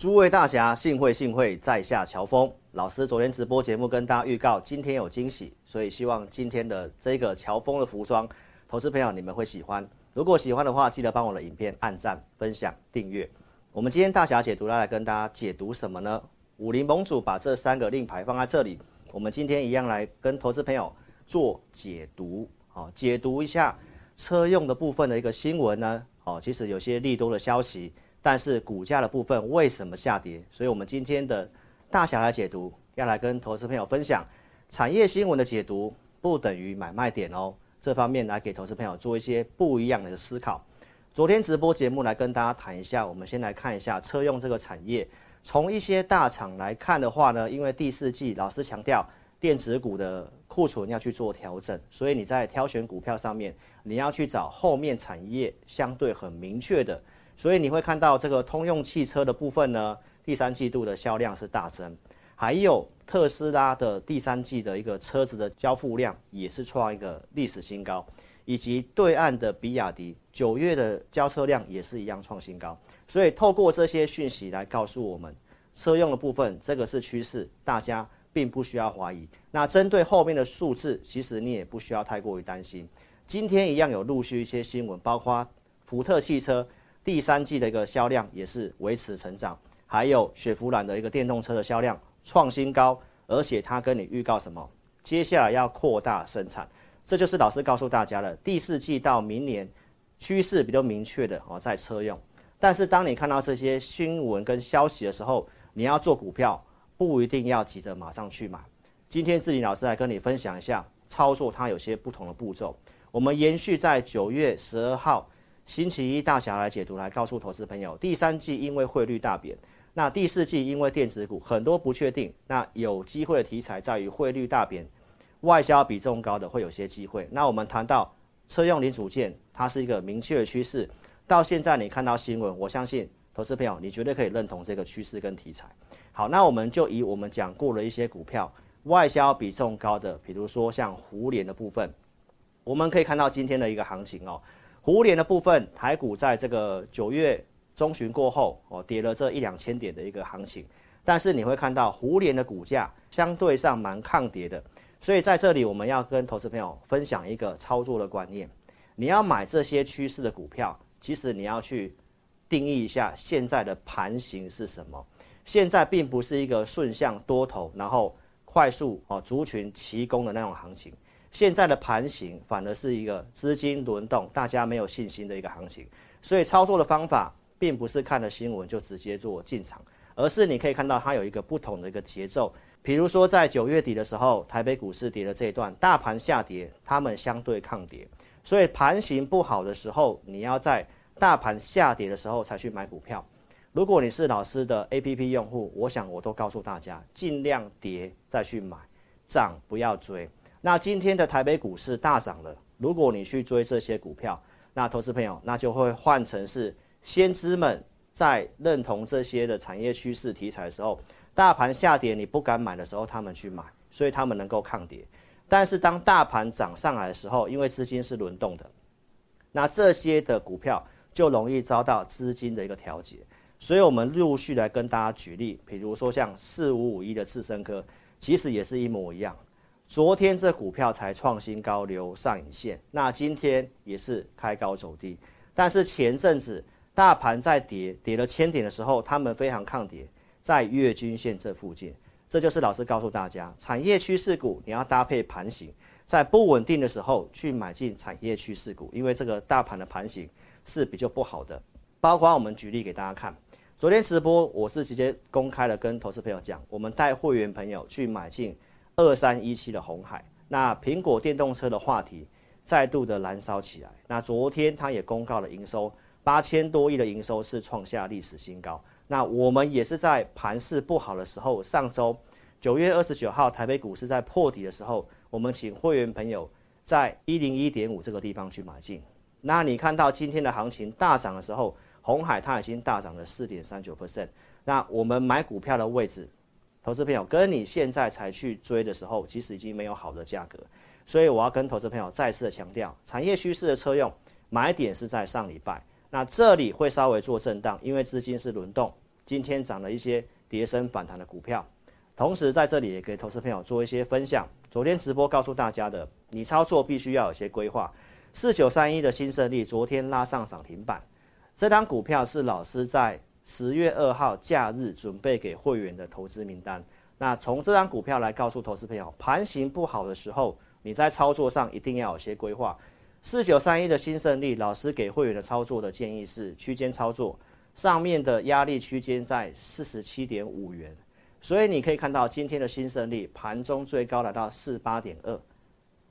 诸位大侠，幸会幸会，在下乔峰老师。昨天直播节目跟大家预告，今天有惊喜，所以希望今天的这个乔峰的服装，投资朋友你们会喜欢。如果喜欢的话，记得帮我的影片按赞、分享、订阅。我们今天大侠解读要来跟大家解读什么呢？武林盟主把这三个令牌放在这里，我们今天一样来跟投资朋友做解读，好，解读一下车用的部分的一个新闻呢。好，其实有些利多的消息。但是股价的部分为什么下跌？所以我们今天的大侠来解读，要来跟投资朋友分享产业新闻的解读，不等于买卖点哦。这方面来给投资朋友做一些不一样的思考。昨天直播节目来跟大家谈一下，我们先来看一下车用这个产业。从一些大厂来看的话呢，因为第四季老师强调电子股的库存要去做调整，所以你在挑选股票上面，你要去找后面产业相对很明确的。所以你会看到这个通用汽车的部分呢，第三季度的销量是大增，还有特斯拉的第三季的一个车子的交付量也是创一个历史新高，以及对岸的比亚迪九月的交车量也是一样创新高。所以透过这些讯息来告诉我们，车用的部分这个是趋势，大家并不需要怀疑。那针对后面的数字，其实你也不需要太过于担心。今天一样有陆续一些新闻，包括福特汽车。第三季的一个销量也是维持成长，还有雪佛兰的一个电动车的销量创新高，而且它跟你预告什么？接下来要扩大生产，这就是老师告诉大家的第四季到明年趋势比较明确的哦，在车用。但是当你看到这些新闻跟消息的时候，你要做股票不一定要急着马上去买。今天志林老师来跟你分享一下操作，它有些不同的步骤。我们延续在九月十二号。星期一大侠来解读，来告诉投资朋友，第三季因为汇率大贬，那第四季因为电子股很多不确定，那有机会的题材在于汇率大贬，外销比重高的会有些机会。那我们谈到车用零组件，它是一个明确的趋势。到现在你看到新闻，我相信投资朋友你绝对可以认同这个趋势跟题材。好，那我们就以我们讲过的一些股票，外销比重高的，比如说像胡连的部分，我们可以看到今天的一个行情哦。胡连的部分，台股在这个九月中旬过后，哦，跌了这一两千点的一个行情，但是你会看到胡连的股价相对上蛮抗跌的，所以在这里我们要跟投资朋友分享一个操作的观念，你要买这些趋势的股票，其实你要去定义一下现在的盘形是什么，现在并不是一个顺向多头，然后快速哦族群齐攻的那种行情。现在的盘形反而是一个资金轮动，大家没有信心的一个行情，所以操作的方法并不是看了新闻就直接做进场，而是你可以看到它有一个不同的一个节奏。比如说在九月底的时候，台北股市跌的这一段，大盘下跌，它们相对抗跌，所以盘形不好的时候，你要在大盘下跌的时候才去买股票。如果你是老师的 APP 用户，我想我都告诉大家，尽量跌再去买，涨不要追。那今天的台北股市大涨了，如果你去追这些股票，那投资朋友那就会换成是先知们在认同这些的产业趋势题材的时候，大盘下跌你不敢买的时候，他们去买，所以他们能够抗跌。但是当大盘涨上来的时候，因为资金是轮动的，那这些的股票就容易遭到资金的一个调节。所以我们陆续来跟大家举例，比如说像四五五一的次生科，其实也是一模一样。昨天这股票才创新高，留上影线。那今天也是开高走低，但是前阵子大盘在跌，跌了千点的时候，他们非常抗跌，在月均线这附近。这就是老师告诉大家，产业趋势股你要搭配盘形，在不稳定的时候去买进产业趋势股，因为这个大盘的盘形是比较不好的。包括我们举例给大家看，昨天直播我是直接公开了跟投资朋友讲，我们带会员朋友去买进。二三一七的红海，那苹果电动车的话题再度的燃烧起来。那昨天它也公告了营收八千多亿的营收是创下历史新高。那我们也是在盘势不好的时候，上周九月二十九号台北股市在破底的时候，我们请会员朋友在一零一点五这个地方去买进。那你看到今天的行情大涨的时候，红海它已经大涨了四点三九 percent。那我们买股票的位置。投资朋友，跟你现在才去追的时候，其实已经没有好的价格，所以我要跟投资朋友再次的强调，产业趋势的车用买点是在上礼拜，那这里会稍微做震荡，因为资金是轮动，今天涨了一些跌升反弹的股票。同时在这里也给投资朋友做一些分享。昨天直播告诉大家的，你操作必须要有些规划。四九三一的新胜利昨天拉上涨停板，这档股票是老师在十月二号假日准备给会员的投资名单。那从这张股票来告诉投资朋友，盘形不好的时候，你在操作上一定要有些规划。四九三一的新胜利，老师给会员的操作的建议是区间操作，上面的压力区间在四十七点五元。所以你可以看到今天的新胜利盘中最高来到四八点二，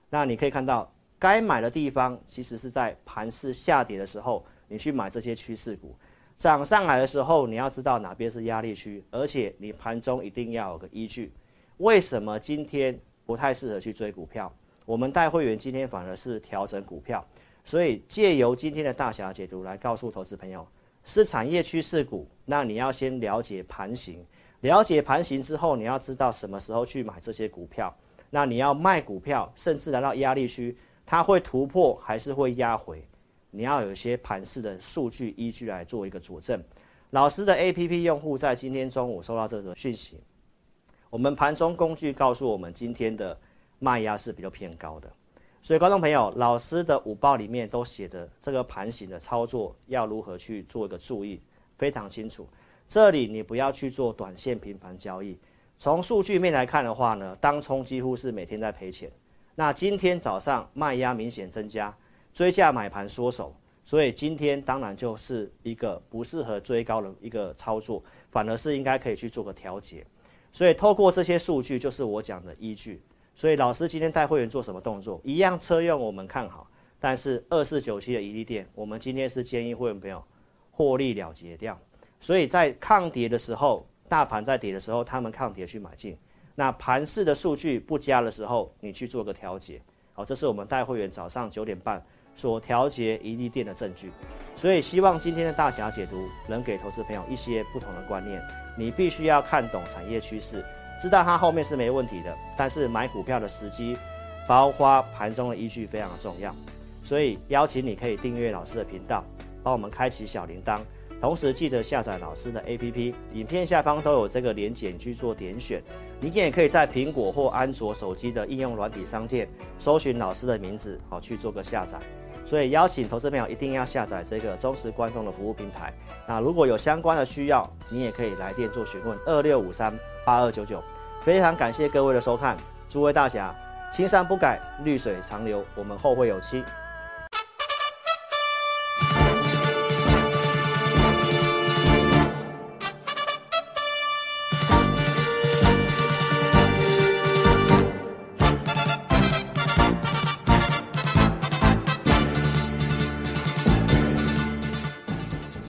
那你可以看到该买的地方其实是在盘势下跌的时候，你去买这些趋势股，涨上来的时候你要知道哪边是压力区，而且你盘中一定要有个依据。为什么今天不太适合去追股票？我们带会员今天反而是调整股票，所以借由今天的大侠解读来告诉投资朋友，是产业趋势股，那你要先了解盘形。了解盘形之后，你要知道什么时候去买这些股票。那你要卖股票，甚至来到压力区，它会突破还是会压回？你要有一些盘式的数据依据来做一个佐证。老师的 APP 用户在今天中午收到这个讯息，我们盘中工具告诉我们今天的卖压是比较偏高的。所以观众朋友，老师的午报里面都写的这个盘形的操作要如何去做一个注意，非常清楚。这里你不要去做短线频繁交易。从数据面来看的话呢，当冲几乎是每天在赔钱。那今天早上卖压明显增加，追价买盘缩手，所以今天当然就是一个不适合追高的一个操作，反而是应该可以去做个调节。所以透过这些数据就是我讲的依据。所以老师今天带会员做什么动作？一样车用我们看好，但是二四九七的怡利电，我们今天是建议会员朋友获利了结掉。所以在抗跌的时候，大盘在跌的时候，他们抗跌去买进。那盘市的数据不佳的时候，你去做个调节。好，这是我们带会员早上九点半所调节怡利电的证据。所以希望今天的大侠解读能给投资朋友一些不同的观念。你必须要看懂产业趋势，知道它后面是没问题的。但是买股票的时机，包括盘中的依据非常的重要。所以邀请你可以订阅老师的频道，帮我们开启小铃铛。同时记得下载老师的 APP，影片下方都有这个连结，去做点选。你也可以在苹果或安卓手机的应用软体商店搜寻老师的名字，好去做个下载。所以邀请投资朋友一定要下载这个忠实观众的服务平台。那如果有相关的需要，你也可以来电做询问，二六五三八二九九。非常感谢各位的收看，诸位大侠，青山不改，绿水长流，我们后会有期。